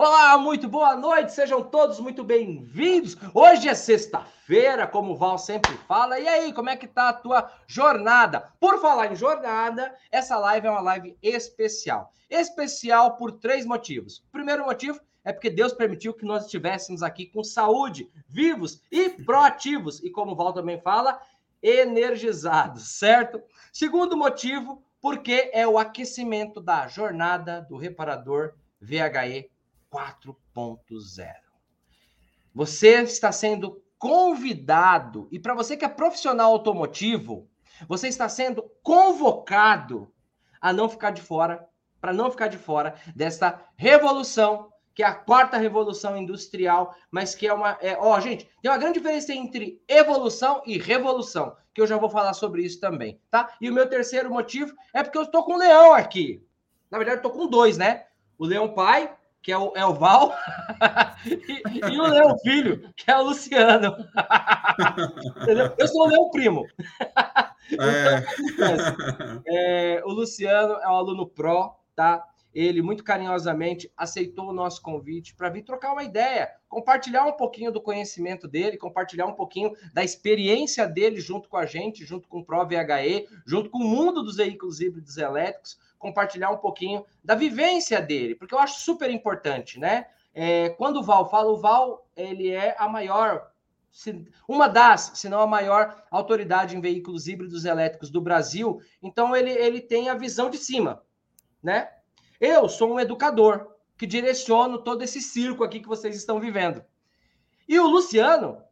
Olá, muito boa noite, sejam todos muito bem-vindos. Hoje é sexta-feira, como o Val sempre fala. E aí, como é que tá a tua jornada? Por falar em jornada, essa live é uma live especial. Especial por três motivos. O primeiro motivo é porque Deus permitiu que nós estivéssemos aqui com saúde, vivos e proativos. E como o Val também fala, energizados, certo? Segundo motivo, porque é o aquecimento da jornada do reparador VHE 4.0. Você está sendo convidado, e para você que é profissional automotivo, você está sendo convocado a não ficar de fora, para não ficar de fora desta revolução, que é a quarta revolução industrial, mas que é uma. É, ó, gente, tem uma grande diferença entre evolução e revolução, que eu já vou falar sobre isso também, tá? E o meu terceiro motivo é porque eu estou com o leão aqui. Na verdade, eu estou com dois, né? O leão pai que é o, é o Val, e, e, o Leão Filho, que é o Luciano. Eu sou o Leão Primo. então, é, o Luciano é um aluno pró, tá? Ele muito carinhosamente aceitou o nosso convite para vir trocar uma ideia, compartilhar um pouquinho do conhecimento dele, compartilhar um pouquinho da experiência dele junto com a gente, junto com o Pro VHE, junto com o mundo dos veículos híbridos elétricos compartilhar um pouquinho da vivência dele, porque eu acho super importante, né? É, quando o Val fala, o Val ele é a maior, uma das, se não a maior autoridade em veículos híbridos elétricos do Brasil. Então ele, ele tem a visão de cima, né? Eu sou um educador que direciono todo esse circo aqui que vocês estão vivendo. E o Luciano,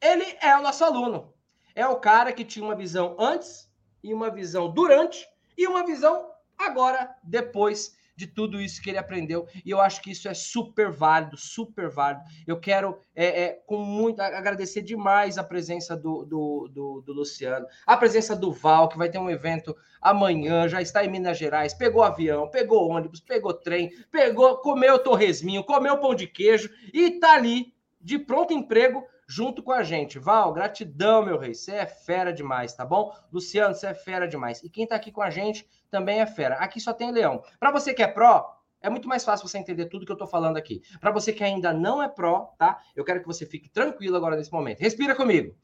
ele é o nosso aluno. É o cara que tinha uma visão antes e uma visão durante e uma visão agora, depois de tudo isso que ele aprendeu. E eu acho que isso é super válido, super válido. Eu quero, é, é, com muito, agradecer demais a presença do, do, do, do, Luciano, a presença do Val, que vai ter um evento amanhã, já está em Minas Gerais, pegou avião, pegou ônibus, pegou trem, pegou, comeu torresminho, comeu pão de queijo e tá ali de pronto emprego junto com a gente. Val, gratidão, meu rei. Você é fera demais, tá bom? Luciano, você é fera demais. E quem tá aqui com a gente também é fera. Aqui só tem leão. Para você que é pró, é muito mais fácil você entender tudo que eu tô falando aqui. Para você que ainda não é pró, tá? Eu quero que você fique tranquilo agora nesse momento. Respira comigo.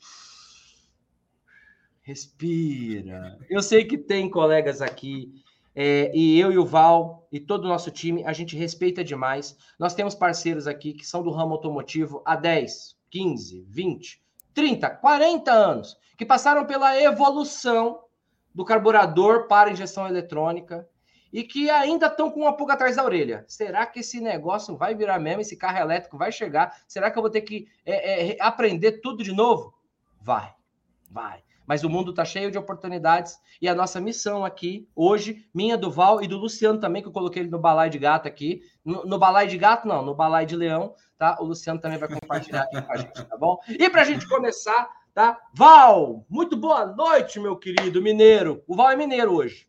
Respira. Eu sei que tem colegas aqui é, e eu e o Val e todo o nosso time, a gente respeita demais. Nós temos parceiros aqui que são do ramo automotivo há 10, 15, 20, 30, 40 anos, que passaram pela evolução do carburador para injeção eletrônica e que ainda estão com uma pulga atrás da orelha. Será que esse negócio vai virar mesmo? Esse carro elétrico vai chegar? Será que eu vou ter que é, é, aprender tudo de novo? Vai, vai. Mas o mundo está cheio de oportunidades e a nossa missão aqui, hoje, minha, do Val e do Luciano também, que eu coloquei ele no balai de gato aqui. No, no balai de gato, não, no balai de leão, tá? O Luciano também vai compartilhar aqui com a gente, tá bom? E para a gente começar, tá? Val, muito boa noite, meu querido mineiro. O Val é mineiro hoje.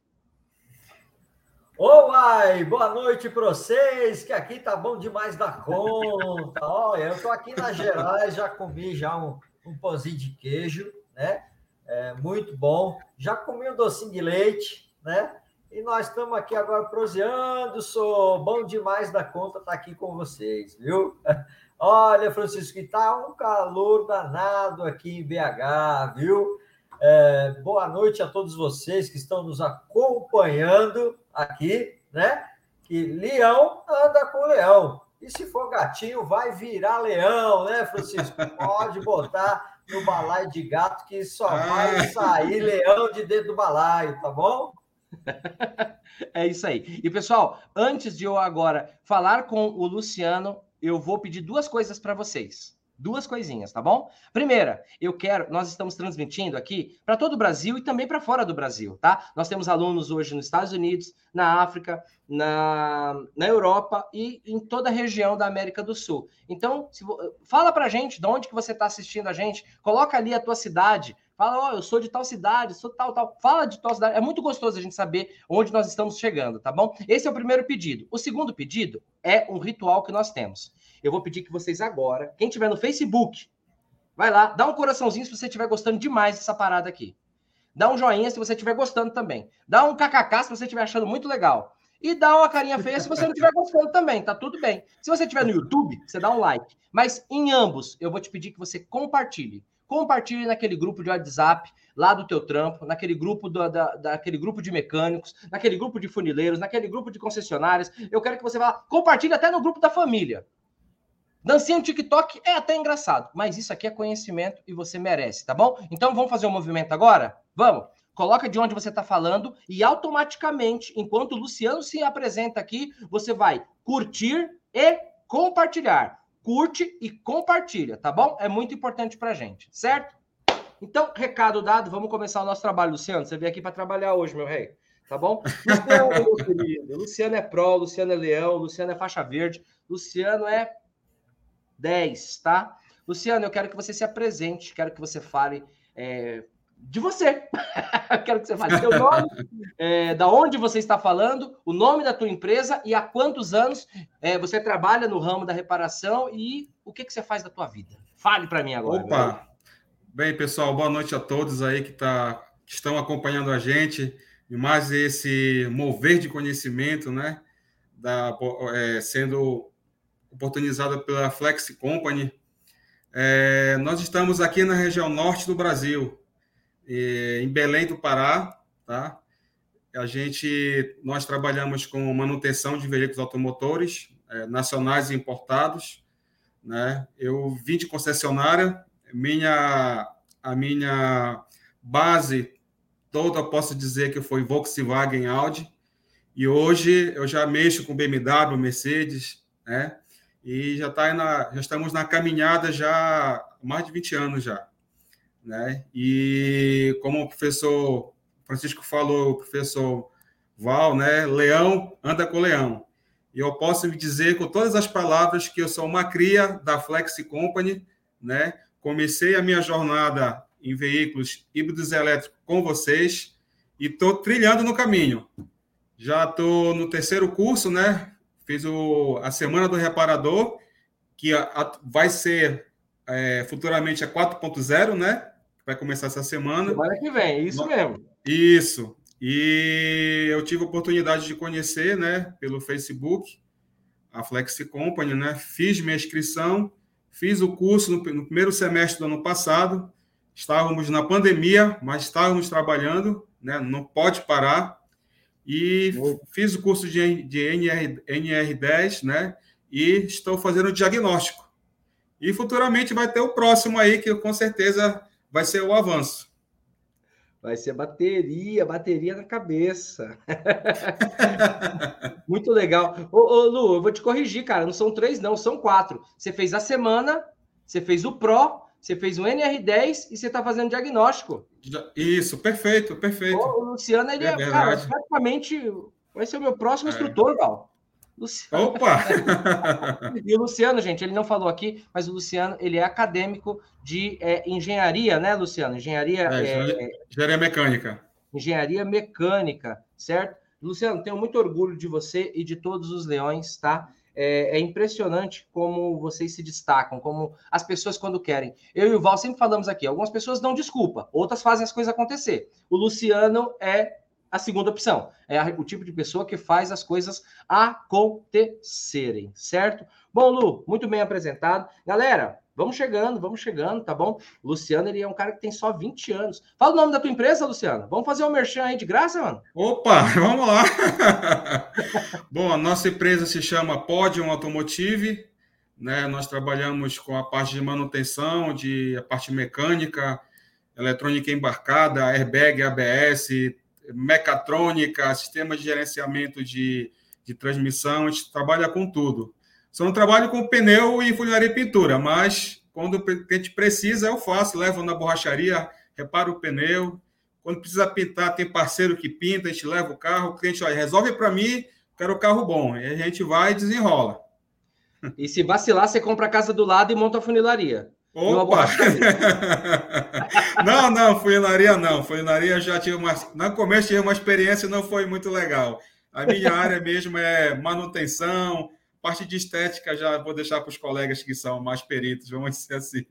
Oi, boa noite para vocês, que aqui tá bom demais da conta. Olha, eu tô aqui na Gerais, já comi já um, um pãozinho de queijo, né? É, muito bom. Já comi um docinho de leite, né? E nós estamos aqui agora proseando, sou bom demais da conta estar tá aqui com vocês, viu? Olha, Francisco, que tá um calor danado aqui em BH, viu? É, boa noite a todos vocês que estão nos acompanhando aqui, né? Que leão anda com leão. E se for gatinho, vai virar leão, né, Francisco? Pode botar no balaio de gato que só vai ah. sair leão de dentro do balaio, tá bom? É isso aí. E pessoal, antes de eu agora falar com o Luciano, eu vou pedir duas coisas para vocês. Duas coisinhas, tá bom? Primeira, eu quero, nós estamos transmitindo aqui para todo o Brasil e também para fora do Brasil, tá? Nós temos alunos hoje nos Estados Unidos, na África, na, na Europa e em toda a região da América do Sul. Então, se, fala para a gente de onde que você está assistindo a gente, coloca ali a tua cidade, fala, ó, oh, eu sou de tal cidade, sou tal, tal, fala de tal cidade. É muito gostoso a gente saber onde nós estamos chegando, tá bom? Esse é o primeiro pedido. O segundo pedido é um ritual que nós temos. Eu vou pedir que vocês agora, quem tiver no Facebook, vai lá, dá um coraçãozinho se você estiver gostando demais dessa parada aqui. Dá um joinha se você estiver gostando também. Dá um kkk se você estiver achando muito legal. e dá uma carinha feia se você não estiver gostando também, tá tudo bem. Se você estiver no YouTube, você dá um like. Mas em ambos, eu vou te pedir que você compartilhe. Compartilhe naquele grupo de WhatsApp lá do teu trampo, naquele grupo do, da, daquele grupo de mecânicos, naquele grupo de funileiros, naquele grupo de concessionárias. Eu quero que você vá, compartilhe até no grupo da família. Dancinha no TikTok é até engraçado, mas isso aqui é conhecimento e você merece, tá bom? Então vamos fazer um movimento agora? Vamos! Coloca de onde você está falando e automaticamente, enquanto o Luciano se apresenta aqui, você vai curtir e compartilhar. Curte e compartilha, tá bom? É muito importante para gente, certo? Então, recado dado, vamos começar o nosso trabalho, Luciano. Você veio aqui para trabalhar hoje, meu rei. Tá bom? Luciano, meu querido. Luciano é pró, Luciano é leão, Luciano é faixa verde, Luciano é 10, tá? Luciano, eu quero que você se apresente, quero que você fale é, de você. quero que você fale seu nome, é, da onde você está falando, o nome da tua empresa e há quantos anos é, você trabalha no ramo da reparação e o que, que você faz da tua vida. Fale para mim agora. Opa! Bem, pessoal, boa noite a todos aí que, tá, que estão acompanhando a gente e mais esse mover de conhecimento, né? Da, é, sendo oportunizada pela Flex Company. É, nós estamos aqui na região norte do Brasil, em Belém do Pará, tá? A gente, nós trabalhamos com manutenção de veículos automotores é, nacionais e importados, né? Eu vim de concessionária, minha a minha base toda posso dizer que foi Volkswagen, Audi, e hoje eu já mexo com BMW, Mercedes, né? e já, tá na, já estamos na caminhada já há mais de 20 anos já. Né? E como o professor Francisco falou, o professor Val, né? Leão anda com leão. E eu posso me dizer com todas as palavras que eu sou uma cria da Flex Company, né? Comecei a minha jornada em veículos híbridos elétricos com vocês e estou trilhando no caminho. Já estou no terceiro curso, né? Fiz o, a Semana do Reparador, que a, a, vai ser é, futuramente a 4.0, né? Vai começar essa semana. Semana que vem, isso mesmo. Isso. E eu tive a oportunidade de conhecer, né, pelo Facebook, a Flexi Company, né? Fiz minha inscrição, fiz o curso no, no primeiro semestre do ano passado. Estávamos na pandemia, mas estávamos trabalhando, né? Não pode parar e fiz o curso de, de NR, NR10, né? E estou fazendo o diagnóstico. E futuramente vai ter o próximo aí, que com certeza vai ser o avanço. Vai ser bateria, bateria na cabeça. Muito legal. Ô, ô, Lu, eu vou te corrigir, cara. Não são três, não, são quatro. Você fez a semana, você fez o Pro, você fez um NR10 e você está fazendo diagnóstico. Isso, perfeito, perfeito. O Luciano, ele é, é cara, praticamente vai ser o meu próximo é. instrutor, Val. Luciano. Opa! e o Luciano, gente, ele não falou aqui, mas o Luciano, ele é acadêmico de é, engenharia, né, Luciano? Engenharia... É, é engenharia mecânica. Engenharia mecânica, certo? Luciano, tenho muito orgulho de você e de todos os leões, tá? é, é, impressionante como vocês se destacam, como as pessoas quando querem. Eu e o Val sempre falamos aqui, algumas pessoas dão desculpa, outras fazem as coisas acontecer. O Luciano é a segunda opção. É o tipo de pessoa que faz as coisas acontecerem, certo? Bom, Lu, muito bem apresentado. Galera, Vamos chegando, vamos chegando, tá bom? Luciano, ele é um cara que tem só 20 anos. Fala o nome da tua empresa, Luciano. Vamos fazer um merchan aí de graça, mano? Opa, vamos lá. bom, a nossa empresa se chama Podium Automotive, né? Nós trabalhamos com a parte de manutenção, de a parte mecânica, eletrônica embarcada, airbag, ABS, mecatrônica, sistema de gerenciamento de, de transmissão, a gente trabalha com tudo. Só não trabalho com pneu e funilaria e pintura, mas quando a gente precisa, eu faço, levo na borracharia, reparo o pneu. Quando precisa pintar, tem parceiro que pinta, a gente leva o carro, o cliente olha, resolve para mim, quero o carro bom. E a gente vai e desenrola. E se vacilar, você compra a casa do lado e monta a funilaria. Opa! não, não, funilaria não. Funilaria já tive uma. No começo tive uma experiência não foi muito legal. A minha área mesmo é manutenção, Parte de estética já vou deixar para os colegas que são mais peritos, vamos dizer assim.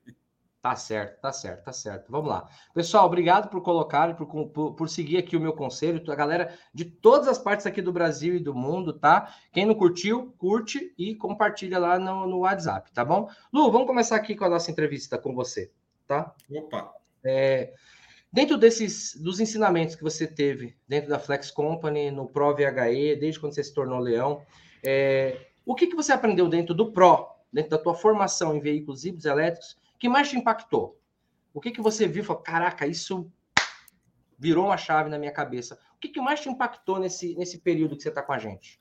Tá certo, tá certo, tá certo. Vamos lá. Pessoal, obrigado por colocar, por, por, por, seguir aqui o meu conselho. A galera de todas as partes aqui do Brasil e do mundo, tá? Quem não curtiu, curte e compartilha lá no, no WhatsApp, tá bom? Lu, vamos começar aqui com a nossa entrevista com você, tá? Opa! É, dentro desses, dos ensinamentos que você teve dentro da Flex Company, no Pro VHE, desde quando você se tornou leão, é, o que, que você aprendeu dentro do Pro, dentro da tua formação em veículos híbridos elétricos, que mais te impactou? O que, que você viu e falou, caraca, isso virou uma chave na minha cabeça. O que, que mais te impactou nesse, nesse período que você está com a gente?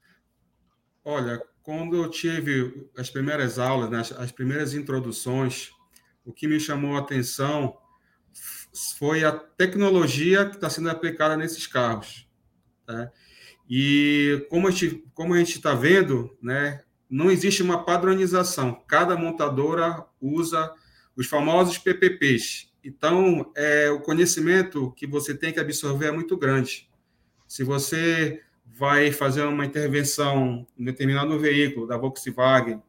Olha, quando eu tive as primeiras aulas, né, as primeiras introduções, o que me chamou a atenção foi a tecnologia que está sendo aplicada nesses carros. Tá? E como a gente como a gente está vendo, né, não existe uma padronização. Cada montadora usa os famosos PPPs. Então, é, o conhecimento que você tem que absorver é muito grande. Se você vai fazer uma intervenção em determinado veículo da Volkswagen,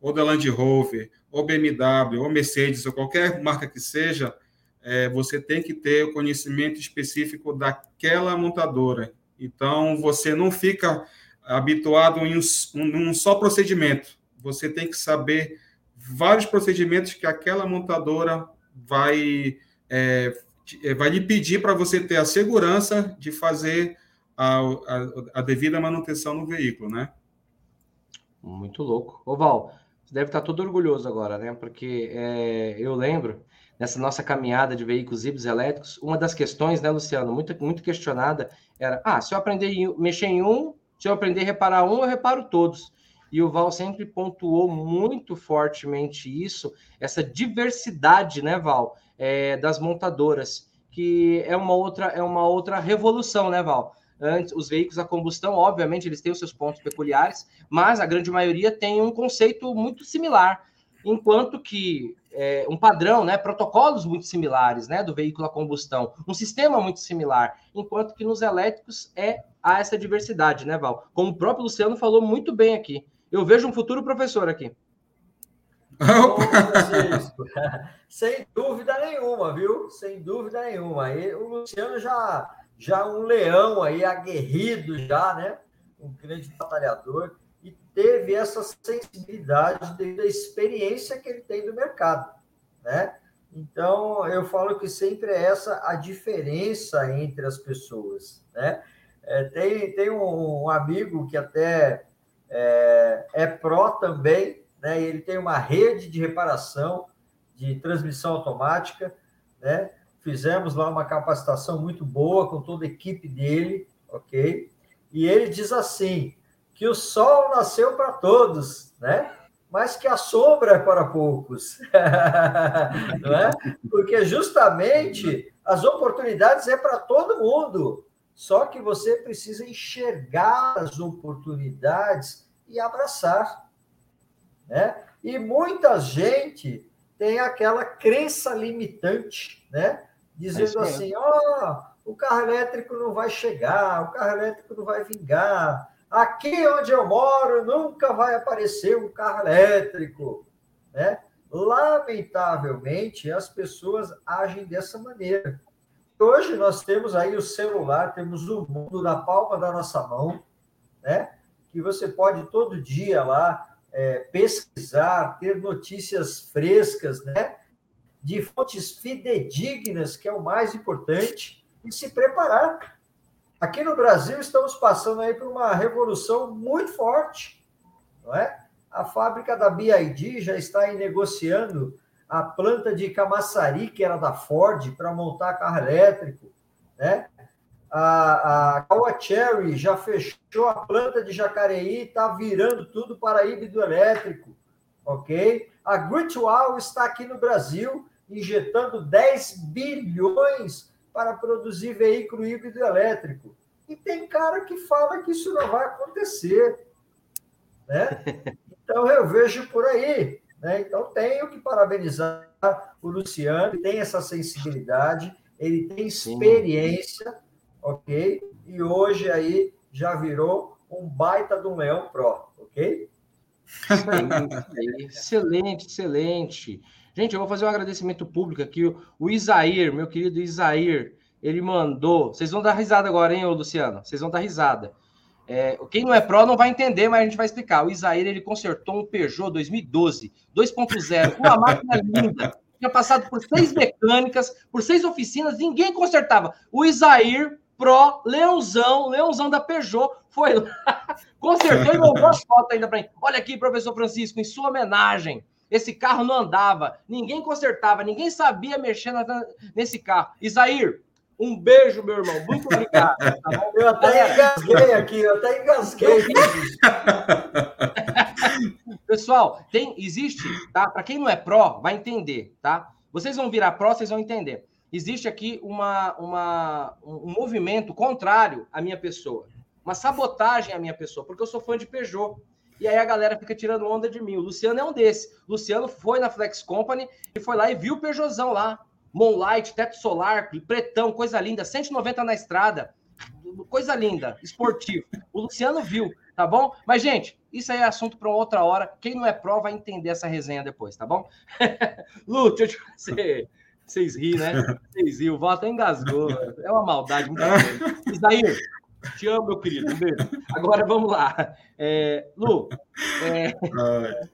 ou da Land Rover, ou BMW, ou Mercedes, ou qualquer marca que seja, é, você tem que ter o conhecimento específico daquela montadora. Então, você não fica habituado em um, um, um só procedimento. Você tem que saber vários procedimentos que aquela montadora vai, é, é vai lhe pedir para você ter a segurança de fazer a, a, a, devida manutenção no veículo, né? Muito louco. Ô Val, você deve estar todo orgulhoso agora, né? Porque é, eu lembro, nessa nossa caminhada de veículos híbridos elétricos, uma das questões, né, Luciano, muito, muito questionada, era, ah, se eu aprender a mexer em um, se eu aprender a reparar um, eu reparo todos. E o Val sempre pontuou muito fortemente isso, essa diversidade, né, Val, é, das montadoras, que é uma outra é uma outra revolução, né, Val? Antes, os veículos a combustão, obviamente, eles têm os seus pontos peculiares, mas a grande maioria tem um conceito muito similar, enquanto que é, um padrão, né, protocolos muito similares, né, do veículo a combustão, um sistema muito similar, enquanto que nos elétricos é há essa diversidade, né, Val? Como o próprio Luciano falou muito bem aqui. Eu vejo um futuro professor aqui. Sem dúvida nenhuma, viu? Sem dúvida nenhuma. E o Luciano já, já um leão aí, aguerrido já, né? Um grande batalhador. E teve essa sensibilidade devido à experiência que ele tem do mercado, né? Então, eu falo que sempre é essa a diferença entre as pessoas, né? É, tem, tem um, um amigo que até é, é pró também, né? Ele tem uma rede de reparação de transmissão automática, né? Fizemos lá uma capacitação muito boa com toda a equipe dele, ok? E ele diz assim que o sol nasceu para todos, né? Mas que a sombra é para poucos, não é? Porque justamente as oportunidades é para todo mundo. Só que você precisa enxergar as oportunidades e abraçar. Né? E muita gente tem aquela crença limitante, né? dizendo é assim: ó, oh, o carro elétrico não vai chegar, o carro elétrico não vai vingar. Aqui onde eu moro nunca vai aparecer um carro elétrico. Né? Lamentavelmente, as pessoas agem dessa maneira. Hoje nós temos aí o celular, temos o mundo na palma da nossa mão, né? Que você pode todo dia lá é, pesquisar, ter notícias frescas, né? De fontes fidedignas, que é o mais importante, e se preparar. Aqui no Brasil estamos passando aí por uma revolução muito forte, não é? A fábrica da BID já está aí negociando a planta de Camaçari, que era da Ford, para montar carro elétrico, né? A, a Caoa Cherry já fechou a planta de Jacareí, está virando tudo para híbrido elétrico, ok? A Gritwall está aqui no Brasil, injetando 10 bilhões para produzir veículo híbrido elétrico. E tem cara que fala que isso não vai acontecer, né? Então eu vejo por aí, né? Então, tenho que parabenizar o Luciano, tem essa sensibilidade, ele tem experiência, Sim. ok? E hoje aí já virou um baita do Leão Pro, ok? excelente, excelente. Gente, eu vou fazer um agradecimento público aqui. O Isair, meu querido Isair, ele mandou. Vocês vão dar risada agora, hein, Luciano? Vocês vão dar risada. É, quem não é pró não vai entender, mas a gente vai explicar. O Isair ele consertou um Peugeot 2012 2.0, uma máquina linda. Tinha passado por seis mecânicas, por seis oficinas, ninguém consertava. O Isair Pro, Leãozão, Leãozão da Peugeot, foi lá, consertou e mandou as fotos ainda para mim. Olha aqui, professor Francisco, em sua homenagem. Esse carro não andava, ninguém consertava, ninguém sabia mexer nesse carro. Isair, um beijo, meu irmão. Muito obrigado. Tá eu até engasguei aqui, eu até engasguei. Pessoal, tem, existe, tá? Para quem não é pró, vai entender, tá? Vocês vão virar pró, vocês vão entender. Existe aqui uma, uma, um movimento contrário à minha pessoa, uma sabotagem à minha pessoa, porque eu sou fã de Peugeot. E aí a galera fica tirando onda de mim. O Luciano é um desses. O Luciano foi na Flex Company e foi lá e viu o Peugeotzão lá. Moonlight, teto solar, pretão, coisa linda, 190 na estrada, coisa linda, esportivo. O Luciano viu, tá bom? Mas, gente, isso aí é assunto para outra hora. Quem não é pró vai entender essa resenha depois, tá bom? Lu, deixa eu te. Vocês ri, né? Vocês riram, o Val até engasgou. É uma maldade. Isaías, te amo, meu querido. Um beijo. Agora vamos lá. É, Lu, é,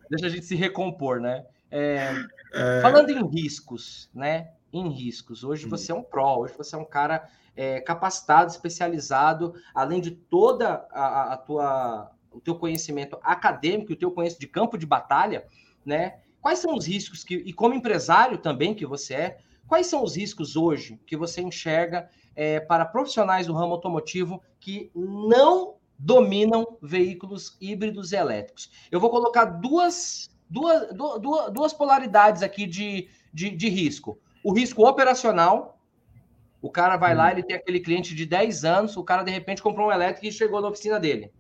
deixa a gente se recompor, né? É, é. falando em riscos, né? Em riscos. Hoje hum. você é um pró, hoje você é um cara é, capacitado, especializado, além de toda a, a, tua o teu conhecimento acadêmico, o teu conhecimento de campo de batalha, né? Quais são os riscos que e como empresário também que você é, quais são os riscos hoje que você enxerga é, para profissionais do ramo automotivo que não dominam veículos híbridos e elétricos? Eu vou colocar duas duas, duas, duas polaridades aqui de, de, de risco o risco operacional. O cara vai lá, hum. ele tem aquele cliente de 10 anos, o cara de repente comprou um elétrico e chegou na oficina dele.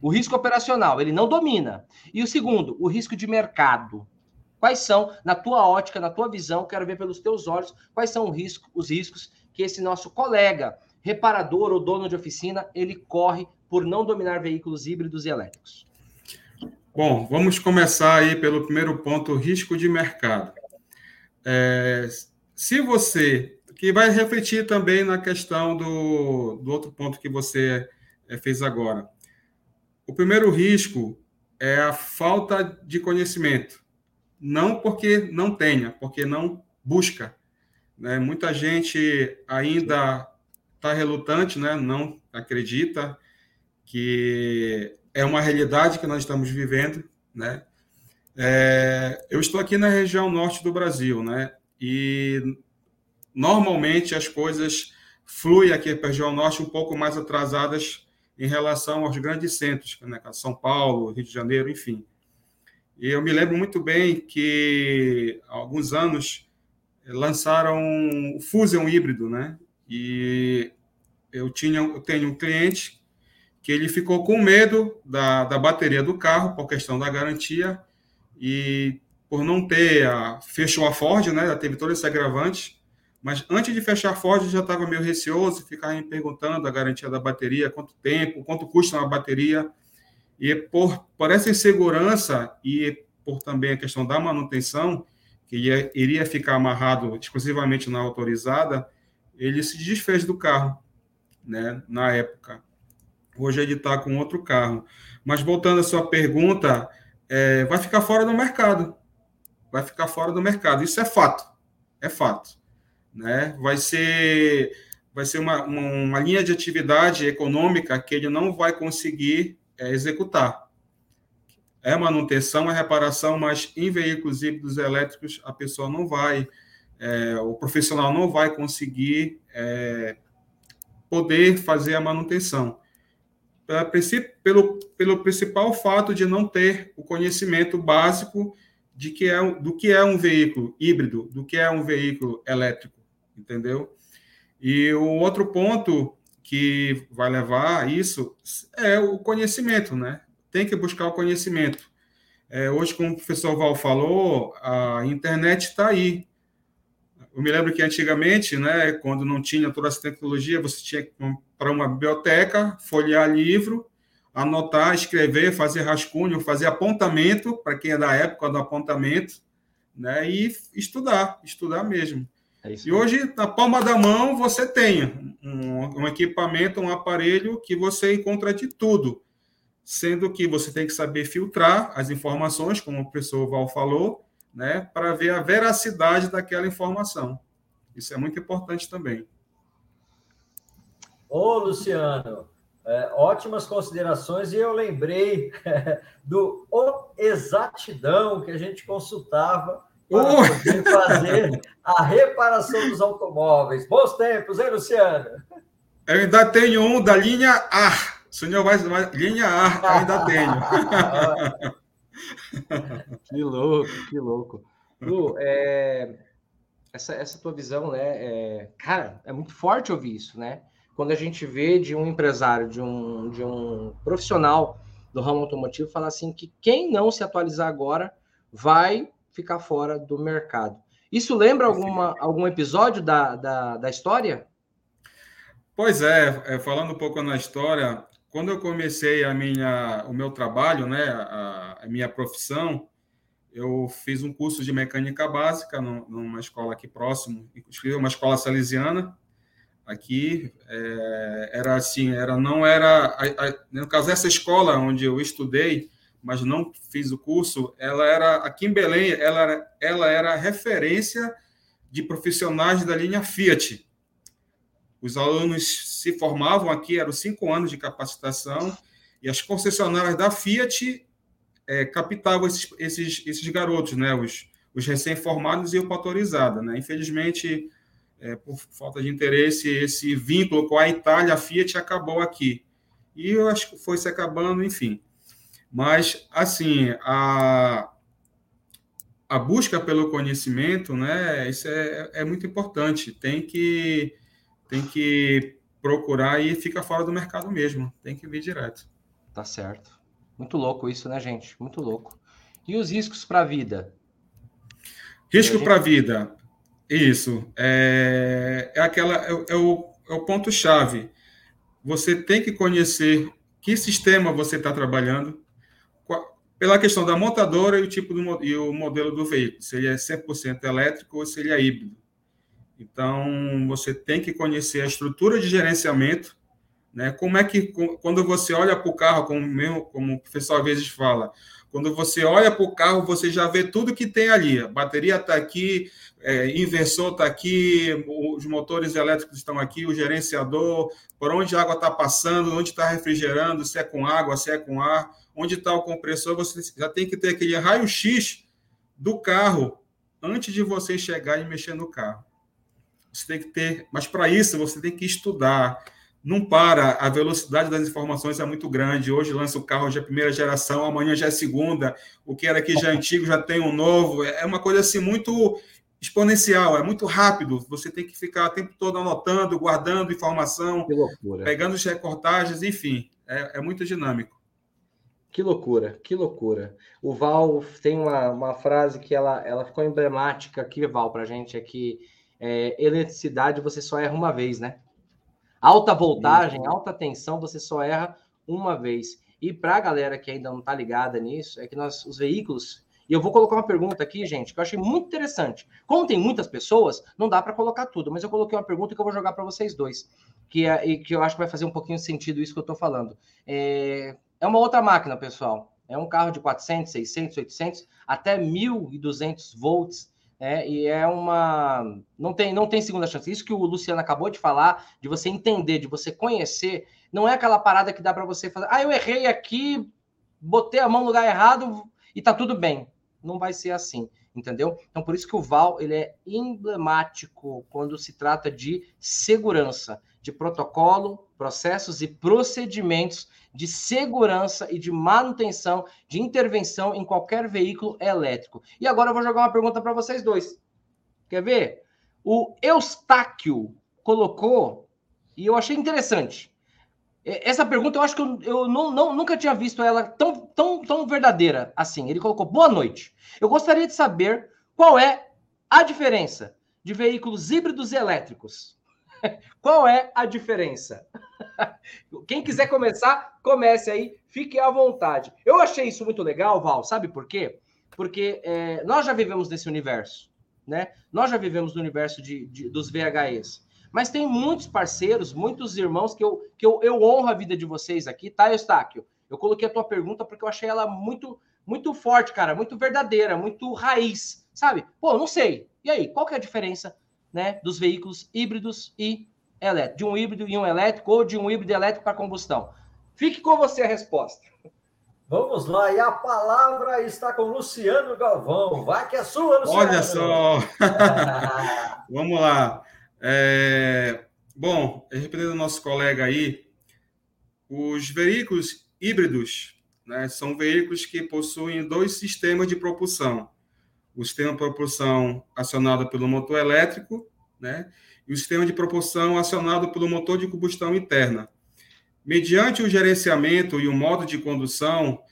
O risco operacional, ele não domina. E o segundo, o risco de mercado. Quais são, na tua ótica, na tua visão, quero ver pelos teus olhos, quais são os riscos, os riscos que esse nosso colega, reparador ou dono de oficina, ele corre por não dominar veículos híbridos e elétricos? Bom, vamos começar aí pelo primeiro ponto, risco de mercado. É, se você, que vai refletir também na questão do, do outro ponto que você é, fez agora. O primeiro risco é a falta de conhecimento. Não porque não tenha, porque não busca. Né? Muita gente ainda está relutante, né? não acredita que é uma realidade que nós estamos vivendo. Né? É, eu estou aqui na região norte do Brasil, né? E normalmente as coisas fluem aqui para região norte um pouco mais atrasadas em relação aos grandes centros, né? São Paulo, Rio de Janeiro, enfim. E eu me lembro muito bem que há alguns anos lançaram o Fusion híbrido, né? E eu tinha, eu tenho um cliente que ele ficou com medo da, da bateria do carro por questão da garantia e por não ter a, fechou a Ford, né? Já teve todo esse agravante. Mas antes de fechar a Ford, já estava meio receoso, ficava me perguntando a garantia da bateria, quanto tempo, quanto custa uma bateria. E por, por essa insegurança e por também a questão da manutenção, que ia, iria ficar amarrado exclusivamente na autorizada, ele se desfez do carro, né, na época. Hoje ele está com outro carro. Mas voltando à sua pergunta, é, vai ficar fora do mercado vai ficar fora do mercado. Isso é fato, é fato. Né? Vai ser, vai ser uma, uma, uma linha de atividade econômica que ele não vai conseguir é, executar. É manutenção, é reparação, mas em veículos híbridos elétricos a pessoa não vai, é, o profissional não vai conseguir é, poder fazer a manutenção. Pelo, pelo principal fato de não ter o conhecimento básico de que é, do que é um veículo híbrido, do que é um veículo elétrico, entendeu? E o outro ponto que vai levar a isso é o conhecimento, né? Tem que buscar o conhecimento. É, hoje, como o professor Val falou, a internet está aí. Eu me lembro que antigamente, né, quando não tinha toda essa tecnologia, você tinha que para uma biblioteca, folhear livro, anotar, escrever, fazer rascunho, fazer apontamento, para quem é da época do apontamento, né? E estudar, estudar mesmo. É e hoje, na palma da mão, você tem um, um, equipamento, um aparelho que você encontra de tudo, sendo que você tem que saber filtrar as informações, como o professor Val falou, né, para ver a veracidade daquela informação. Isso é muito importante também. Ô, Luciano, é, ótimas considerações, e eu lembrei do o exatidão que a gente consultava para poder fazer a reparação dos automóveis. Bons tempos, hein, Luciano? Eu ainda tenho um da linha A. O senhor vai, vai linha A, ainda tenho. que louco, que louco. Lu, é, essa, essa tua visão, né? É, cara, é muito forte ouvir isso, né? Quando a gente vê de um empresário, de um, de um profissional do ramo automotivo, falar assim que quem não se atualizar agora vai ficar fora do mercado. Isso lembra alguma, algum episódio da, da, da história? Pois é, é, falando um pouco na história, quando eu comecei a minha, o meu trabalho, né, a, a minha profissão, eu fiz um curso de mecânica básica numa escola aqui próximo, escrevi uma escola salesiana. Aqui é, era assim, era não era a, a, no caso essa escola onde eu estudei, mas não fiz o curso, ela era aqui em Belém, ela ela era referência de profissionais da linha Fiat. Os alunos se formavam aqui, eram cinco anos de capacitação, e as concessionárias da Fiat é, captavam esses, esses, esses garotos, né? os, os recém-formados e o autorizado. Né? Infelizmente, é, por falta de interesse, esse vínculo com a Itália, a Fiat acabou aqui. E eu acho que foi se acabando, enfim. Mas, assim, a, a busca pelo conhecimento, né, isso é, é muito importante. Tem que, tem que procurar e fica fora do mercado mesmo. Tem que vir direto. Tá certo. Muito louco isso, né, gente? Muito louco. E os riscos para a vida? Risco gente... para a vida. Isso. É, é aquela é, é o, é o ponto-chave. Você tem que conhecer que sistema você está trabalhando, pela questão da montadora e o tipo do, e o modelo do veículo, se ele é 100% elétrico ou se ele é híbrido. Então, você tem que conhecer a estrutura de gerenciamento, né? Como é que, quando você olha para o carro, como, meu, como o professor às vezes fala, quando você olha para o carro, você já vê tudo que tem ali. A bateria está aqui, é, inversor está aqui, os motores elétricos estão aqui, o gerenciador, por onde a água está passando, onde está refrigerando, se é com água, se é com ar onde está o compressor, você já tem que ter aquele raio-x do carro antes de você chegar e mexer no carro. Você tem que ter, mas para isso você tem que estudar. Não para, a velocidade das informações é muito grande. Hoje lança o carro já é primeira geração, amanhã já é segunda. O que era aqui já é antigo já tem um novo. É uma coisa assim muito exponencial, é muito rápido. Você tem que ficar o tempo todo anotando, guardando informação, pegando as recortagens, enfim, é, é muito dinâmico. Que loucura, que loucura. O Val tem uma, uma frase que ela, ela ficou emblemática aqui, Val, para a gente, é que é, eletricidade você só erra uma vez, né? Alta voltagem, alta tensão, você só erra uma vez. E para a galera que ainda não está ligada nisso, é que nós, os veículos. E eu vou colocar uma pergunta aqui, gente, que eu achei muito interessante. Como tem muitas pessoas, não dá para colocar tudo, mas eu coloquei uma pergunta que eu vou jogar para vocês dois, que, é, que eu acho que vai fazer um pouquinho sentido isso que eu estou falando. É, é uma outra máquina, pessoal. É um carro de 400, 600, 800, até 1.200 volts. É, e é uma. Não tem, não tem segunda chance. Isso que o Luciano acabou de falar, de você entender, de você conhecer, não é aquela parada que dá para você fazer. Ah, eu errei aqui, botei a mão no lugar errado e tá tudo bem. Não vai ser assim, entendeu? Então, por isso que o Val ele é emblemático quando se trata de segurança, de protocolo, processos e procedimentos de segurança e de manutenção, de intervenção em qualquer veículo elétrico. E agora eu vou jogar uma pergunta para vocês dois. Quer ver? O Eustáquio colocou, e eu achei interessante. Essa pergunta eu acho que eu, eu não, não, nunca tinha visto ela tão, tão, tão verdadeira assim. Ele colocou: boa noite. Eu gostaria de saber qual é a diferença de veículos híbridos e elétricos. Qual é a diferença? Quem quiser começar, comece aí, fique à vontade. Eu achei isso muito legal, Val, sabe por quê? Porque é, nós já vivemos nesse universo, né? Nós já vivemos no universo de, de, dos VHEs. Mas tem muitos parceiros, muitos irmãos que, eu, que eu, eu honro a vida de vocês aqui, tá, Eustáquio? Eu coloquei a tua pergunta porque eu achei ela muito, muito forte, cara, muito verdadeira, muito raiz, sabe? Pô, não sei. E aí, qual que é a diferença, né, dos veículos híbridos e elétricos? De um híbrido e um elétrico ou de um híbrido elétrico para combustão? Fique com você a resposta. Vamos lá, e a palavra está com Luciano Galvão. Vai que é sua, Luciano. Olha só. Vamos lá. É... Bom, repetindo o nosso colega aí, os veículos híbridos né, são veículos que possuem dois sistemas de propulsão. O sistema de propulsão acionado pelo motor elétrico né, e o sistema de propulsão acionado pelo motor de combustão interna. Mediante o gerenciamento e o modo de condução,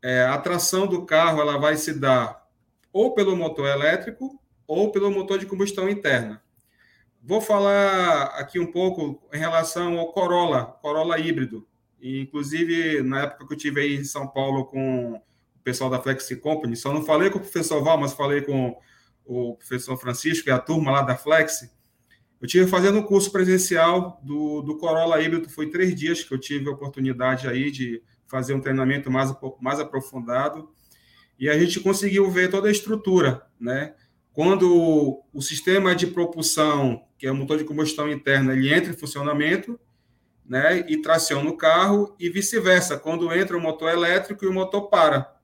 é, a tração do carro ela vai se dar ou pelo motor elétrico ou pelo motor de combustão interna. Vou falar aqui um pouco em relação ao Corolla, Corolla híbrido. inclusive, na época que eu tive aí em São Paulo com o pessoal da Flexi Company, só não falei com o professor Val, mas falei com o professor Francisco e a turma lá da Flexi. Eu tive fazendo um curso presencial do, do Corolla híbrido, foi três dias que eu tive a oportunidade aí de fazer um treinamento mais, mais aprofundado. E a gente conseguiu ver toda a estrutura, né? Quando o sistema de propulsão, que é o motor de combustão interna, ele entra em funcionamento, né, e traciona o carro, e vice-versa, quando entra o motor elétrico e o motor para.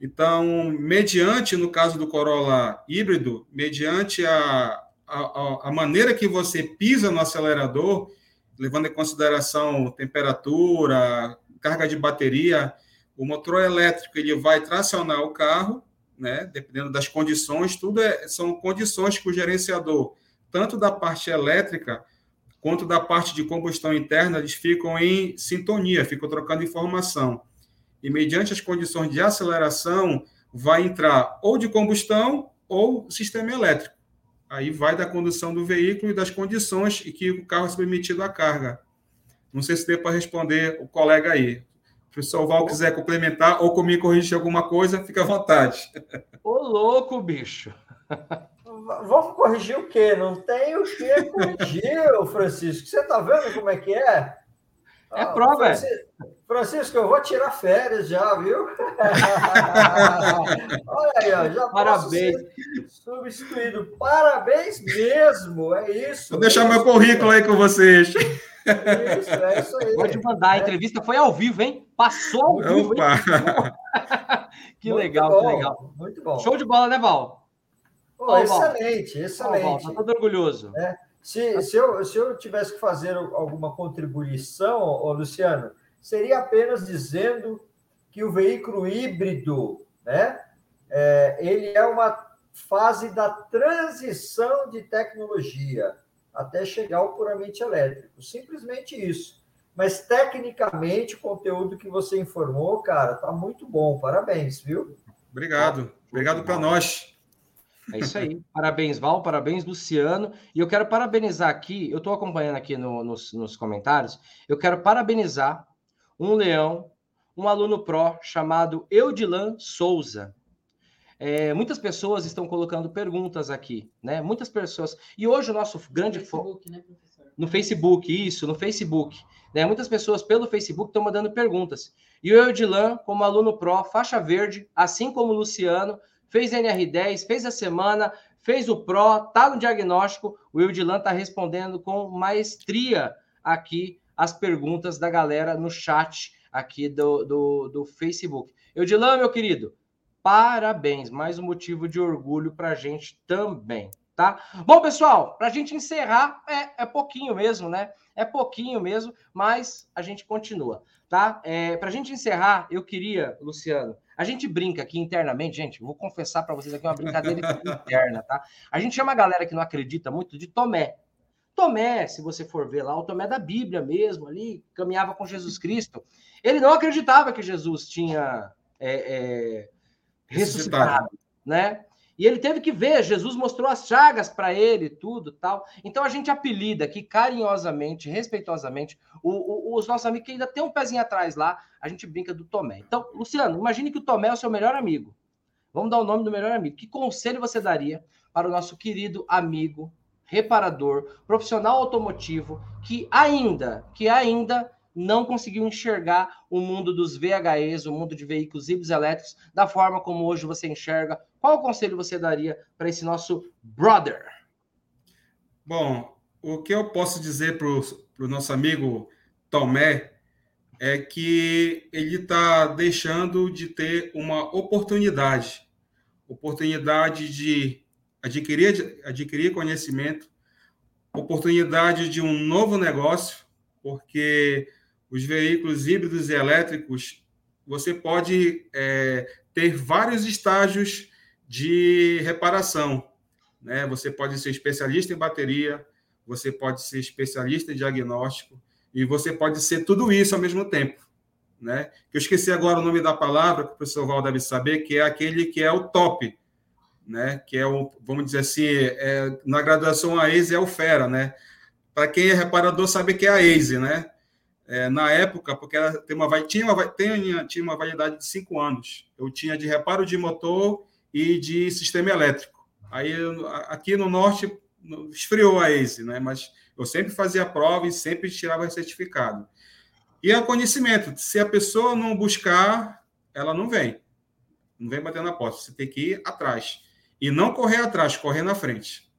Então, mediante, no caso do Corolla híbrido, mediante a, a, a maneira que você pisa no acelerador, levando em consideração temperatura, carga de bateria, o motor elétrico ele vai tracionar o carro né? Dependendo das condições, tudo é, são condições que o gerenciador, tanto da parte elétrica quanto da parte de combustão interna, eles ficam em sintonia, ficam trocando informação. E mediante as condições de aceleração, vai entrar ou de combustão ou sistema elétrico. Aí vai da condução do veículo e das condições em que o carro é submetido à carga. Não sei se deu para responder o colega aí professor Val quiser complementar ou comigo corrigir alguma coisa, fica à vontade. Ô, louco, bicho! Vamos corrigir o quê? Não tem o que corrigir, Francisco. Você está vendo como é que é? É ah, prova, Francisco, Francisco, eu vou tirar férias já, viu? Olha aí, ó, já Parabéns. substituído. Parabéns mesmo, é isso. Vou deixar meu currículo aí com vocês. Isso, é isso aí. Pode mandar, a entrevista foi ao vivo, hein? Passou ao vivo. que muito legal, bom, que legal. Muito bom. Show de bola, né, Val? Oh, excelente, Val. excelente. Oh, Val, tá todo orgulhoso. É. Se, se, eu, se eu tivesse que fazer alguma contribuição, oh, Luciano, seria apenas dizendo que o veículo híbrido, né, é, ele é uma fase da transição de tecnologia até chegar ao puramente elétrico. Simplesmente isso. Mas tecnicamente, o conteúdo que você informou, cara, tá muito bom. Parabéns, viu? Obrigado. Obrigado para nós. É isso aí. Parabéns, Val. Parabéns, Luciano. E eu quero parabenizar aqui, eu estou acompanhando aqui no, nos, nos comentários, eu quero parabenizar um leão, um aluno pró chamado Eudilan Souza. É, muitas pessoas estão colocando perguntas aqui, né? Muitas pessoas. E hoje o nosso grande foco. Né, no Facebook, isso, no Facebook. Né? Muitas pessoas pelo Facebook estão mandando perguntas. E o Eudilan, como aluno pró, faixa verde, assim como o Luciano, fez NR10, fez a semana, fez o pró, tá no diagnóstico. O Eudilan está respondendo com maestria aqui as perguntas da galera no chat aqui do, do, do Facebook. Eudilan, meu querido, Parabéns, mais um motivo de orgulho para a gente também, tá? Bom, pessoal, para a gente encerrar, é, é pouquinho mesmo, né? É pouquinho mesmo, mas a gente continua, tá? É, para a gente encerrar, eu queria, Luciano, a gente brinca aqui internamente, gente, vou confessar para vocês aqui uma brincadeira interna, tá? A gente chama a galera que não acredita muito de Tomé. Tomé, se você for ver lá, o Tomé da Bíblia mesmo, ali, caminhava com Jesus Cristo. Ele não acreditava que Jesus tinha é, é, ressuscitado, né? E ele teve que ver, Jesus mostrou as chagas para ele, tudo tal. Então a gente apelida aqui carinhosamente, respeitosamente, o, o, os nossos amigos que ainda tem um pezinho atrás lá, a gente brinca do Tomé. Então, Luciano, imagine que o Tomé é o seu melhor amigo. Vamos dar o nome do melhor amigo. Que conselho você daria para o nosso querido amigo, reparador, profissional automotivo, que ainda, que ainda não conseguiu enxergar o mundo dos VHEs, o mundo de veículos híbridos elétricos, da forma como hoje você enxerga. Qual conselho você daria para esse nosso brother? Bom, o que eu posso dizer para o nosso amigo Tomé é que ele está deixando de ter uma oportunidade oportunidade de adquirir, adquirir conhecimento, oportunidade de um novo negócio, porque os veículos híbridos e elétricos, você pode é, ter vários estágios de reparação. Né? Você pode ser especialista em bateria, você pode ser especialista em diagnóstico, e você pode ser tudo isso ao mesmo tempo. Né? Eu esqueci agora o nome da palavra, que o professor Val deve saber, que é aquele que é o top, né? que é o, vamos dizer assim, é, na graduação a é o fera, né? Para quem é reparador sabe que é a ACE, né? É, na época, porque ela tem uma, tinha, uma, tinha, tinha uma validade de cinco anos. Eu tinha de reparo de motor e de sistema elétrico. Aí, aqui no norte, esfriou a ACE, né? mas eu sempre fazia a prova e sempre tirava certificado. E é conhecimento. Se a pessoa não buscar, ela não vem. Não vem bater na porta. Você tem que ir atrás. E não correr atrás, correr na frente.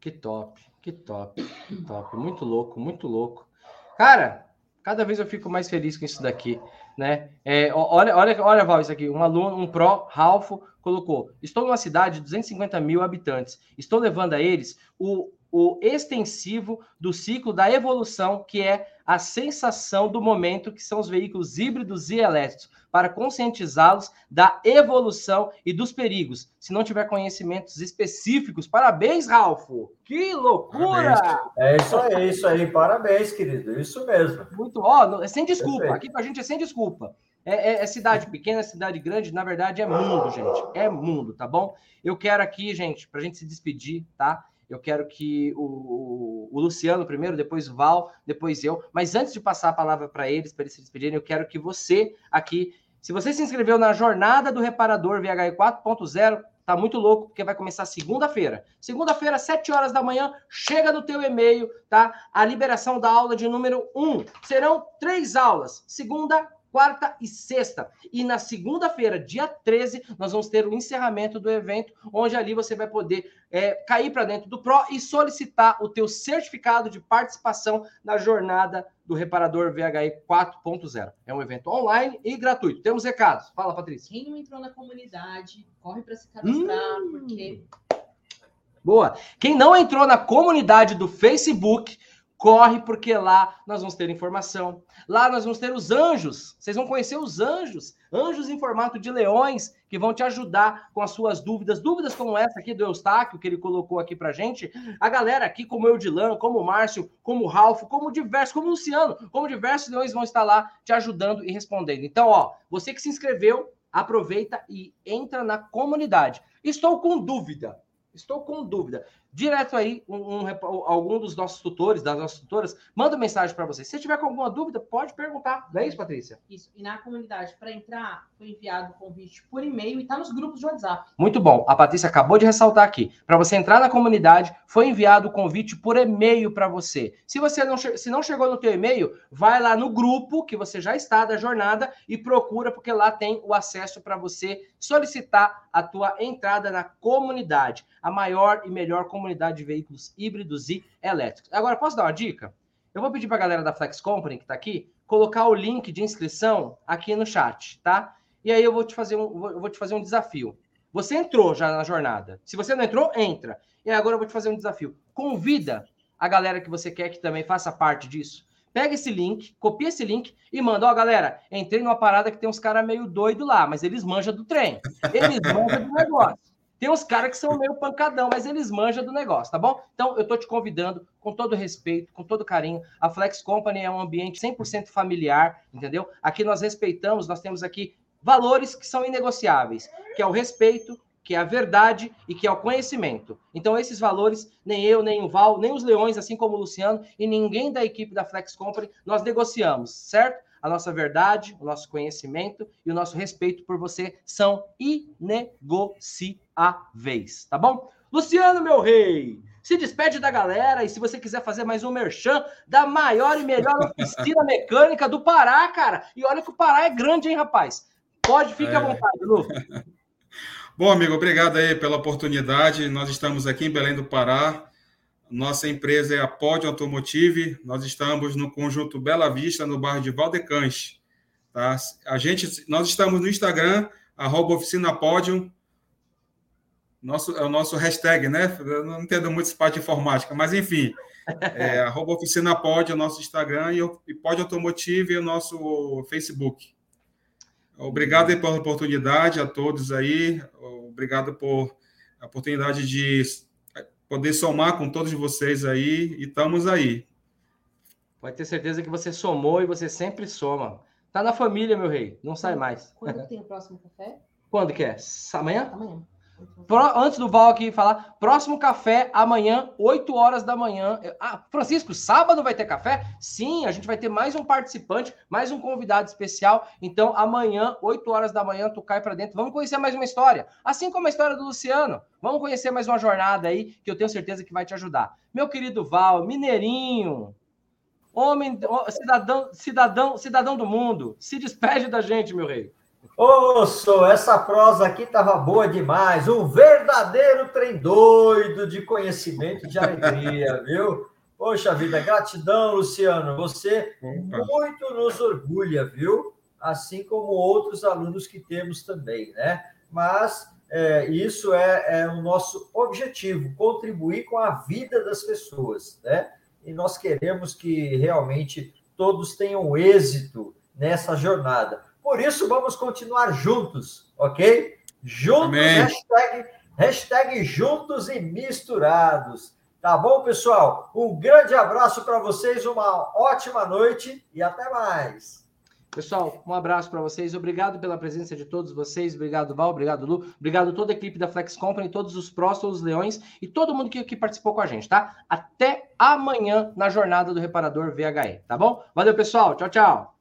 Que top, que top, que top. Muito louco, muito louco. Cara, Cada vez eu fico mais feliz com isso daqui, né? É, olha, olha, olha, Val, isso aqui. Um aluno, um pró, Ralfo, colocou: Estou numa cidade de 250 mil habitantes. Estou levando a eles o, o extensivo do ciclo da evolução, que é a sensação do momento, que são os veículos híbridos e elétricos para conscientizá-los da evolução e dos perigos. Se não tiver conhecimentos específicos, parabéns, Ralfo! Que loucura! Parabéns. É isso aí, é isso aí, parabéns, querido, isso mesmo. Muito, ó, é sem desculpa, Perfeito. aqui com a gente é sem desculpa. É, é, é, cidade pequena, é cidade grande, na verdade é mundo, gente. É mundo, tá bom? Eu quero aqui, gente, para a gente se despedir, tá? Eu quero que o, o, Luciano primeiro, depois o Val, depois eu. Mas antes de passar a palavra para eles, para eles se despedirem, eu quero que você aqui, se você se inscreveu na jornada do reparador VHE 4.0, tá muito louco, porque vai começar segunda-feira. Segunda-feira, 7 horas da manhã, chega no teu e-mail, tá? A liberação da aula de número 1. Serão três aulas. Segunda, quarta e sexta. E na segunda-feira, dia 13, nós vamos ter o encerramento do evento, onde ali você vai poder é, cair para dentro do PRO e solicitar o teu certificado de participação na jornada do reparador VHI 4.0. É um evento online e gratuito. Temos recados. Fala, Patrícia. Quem não entrou na comunidade, corre para se cadastrar, hum. porque... Boa. Quem não entrou na comunidade do Facebook, Corre, porque lá nós vamos ter informação. Lá nós vamos ter os anjos. Vocês vão conhecer os anjos. Anjos em formato de leões que vão te ajudar com as suas dúvidas. Dúvidas como essa aqui do Eustáquio, que ele colocou aqui pra gente. A galera aqui, como o Dilan, como o Márcio, como o Ralfo, como diversos, como o Luciano, como diversos leões vão estar lá te ajudando e respondendo. Então, ó, você que se inscreveu, aproveita e entra na comunidade. Estou com dúvida. Estou com dúvida direto aí um, um, algum dos nossos tutores, das nossas tutoras, manda mensagem para você. Se tiver com alguma dúvida, pode perguntar. Não é isso, Patrícia? Isso. E na comunidade, para entrar, foi enviado o convite por e-mail e está nos grupos de WhatsApp. Muito bom. A Patrícia acabou de ressaltar aqui. Para você entrar na comunidade, foi enviado o convite por e-mail para você. Se você não, se não chegou no teu e-mail, vai lá no grupo que você já está da jornada e procura, porque lá tem o acesso para você solicitar a tua entrada na comunidade. A maior e melhor comunidade comunidade de veículos híbridos e elétricos. Agora, posso dar uma dica? Eu vou pedir para a galera da Flex Company, que está aqui, colocar o link de inscrição aqui no chat, tá? E aí eu vou te fazer um, vou te fazer um desafio. Você entrou já na jornada. Se você não entrou, entra. E agora eu vou te fazer um desafio. Convida a galera que você quer que também faça parte disso. Pega esse link, copia esse link e manda. Ó, galera, entrei numa parada que tem uns caras meio doido lá, mas eles manjam do trem. Eles manjam do negócio. Tem uns caras que são meio pancadão, mas eles manjam do negócio, tá bom? Então, eu tô te convidando com todo respeito, com todo carinho. A Flex Company é um ambiente 100% familiar, entendeu? Aqui nós respeitamos, nós temos aqui valores que são inegociáveis, que é o respeito, que é a verdade e que é o conhecimento. Então, esses valores, nem eu, nem o Val, nem os leões, assim como o Luciano, e ninguém da equipe da Flex Company, nós negociamos, certo? A nossa verdade, o nosso conhecimento e o nosso respeito por você são inegociáveis, tá bom? Luciano, meu rei, se despede da galera e se você quiser fazer mais um merchan da maior e melhor oficina mecânica do Pará, cara. E olha que o Pará é grande, hein, rapaz? Pode, fique é. à vontade, Lu. Bom, amigo, obrigado aí pela oportunidade. Nós estamos aqui em Belém do Pará. Nossa empresa é a Pod Automotive. Nós estamos no conjunto Bela Vista, no bairro de Valdecães. Tá? A gente, nós estamos no Instagram, arroba oficina Podium, nosso, é o nosso hashtag, né? Eu não entendo muito esse parte de informática, mas enfim, é, arroba oficina pod é o nosso Instagram e, e Pod Automotive é o nosso Facebook. Obrigado pela oportunidade a todos aí, obrigado por a oportunidade de poder somar com todos vocês aí e estamos aí. Pode ter certeza que você somou e você sempre soma. Tá na família, meu rei, não sai mais. Quando tem o próximo café? Quando que é? Amanhã? Amanhã. Pro, antes do Val aqui falar, próximo café amanhã, 8 horas da manhã. Ah, Francisco, sábado vai ter café? Sim, a gente vai ter mais um participante, mais um convidado especial. Então, amanhã, 8 horas da manhã, tu cai para dentro. Vamos conhecer mais uma história. Assim como a história do Luciano. Vamos conhecer mais uma jornada aí que eu tenho certeza que vai te ajudar. Meu querido Val, mineirinho, homem, cidadão, cidadão, cidadão do mundo, se despede da gente, meu rei. Ô, essa prosa aqui estava boa demais. Um verdadeiro trem doido de conhecimento e de alegria, viu? Poxa vida, gratidão, Luciano. Você muito nos orgulha, viu? Assim como outros alunos que temos também, né? Mas é, isso é, é o nosso objetivo, contribuir com a vida das pessoas, né? E nós queremos que realmente todos tenham êxito nessa jornada. Por isso, vamos continuar juntos, ok? Juntos, hashtag, hashtag juntos e misturados. Tá bom, pessoal? Um grande abraço para vocês, uma ótima noite e até mais. Pessoal, um abraço para vocês. Obrigado pela presença de todos vocês. Obrigado, Val. Obrigado, Lu. Obrigado toda a equipe da Flex Company, todos os prós, todos os leões e todo mundo que, que participou com a gente, tá? Até amanhã na jornada do reparador VHE, tá bom? Valeu, pessoal. Tchau, tchau.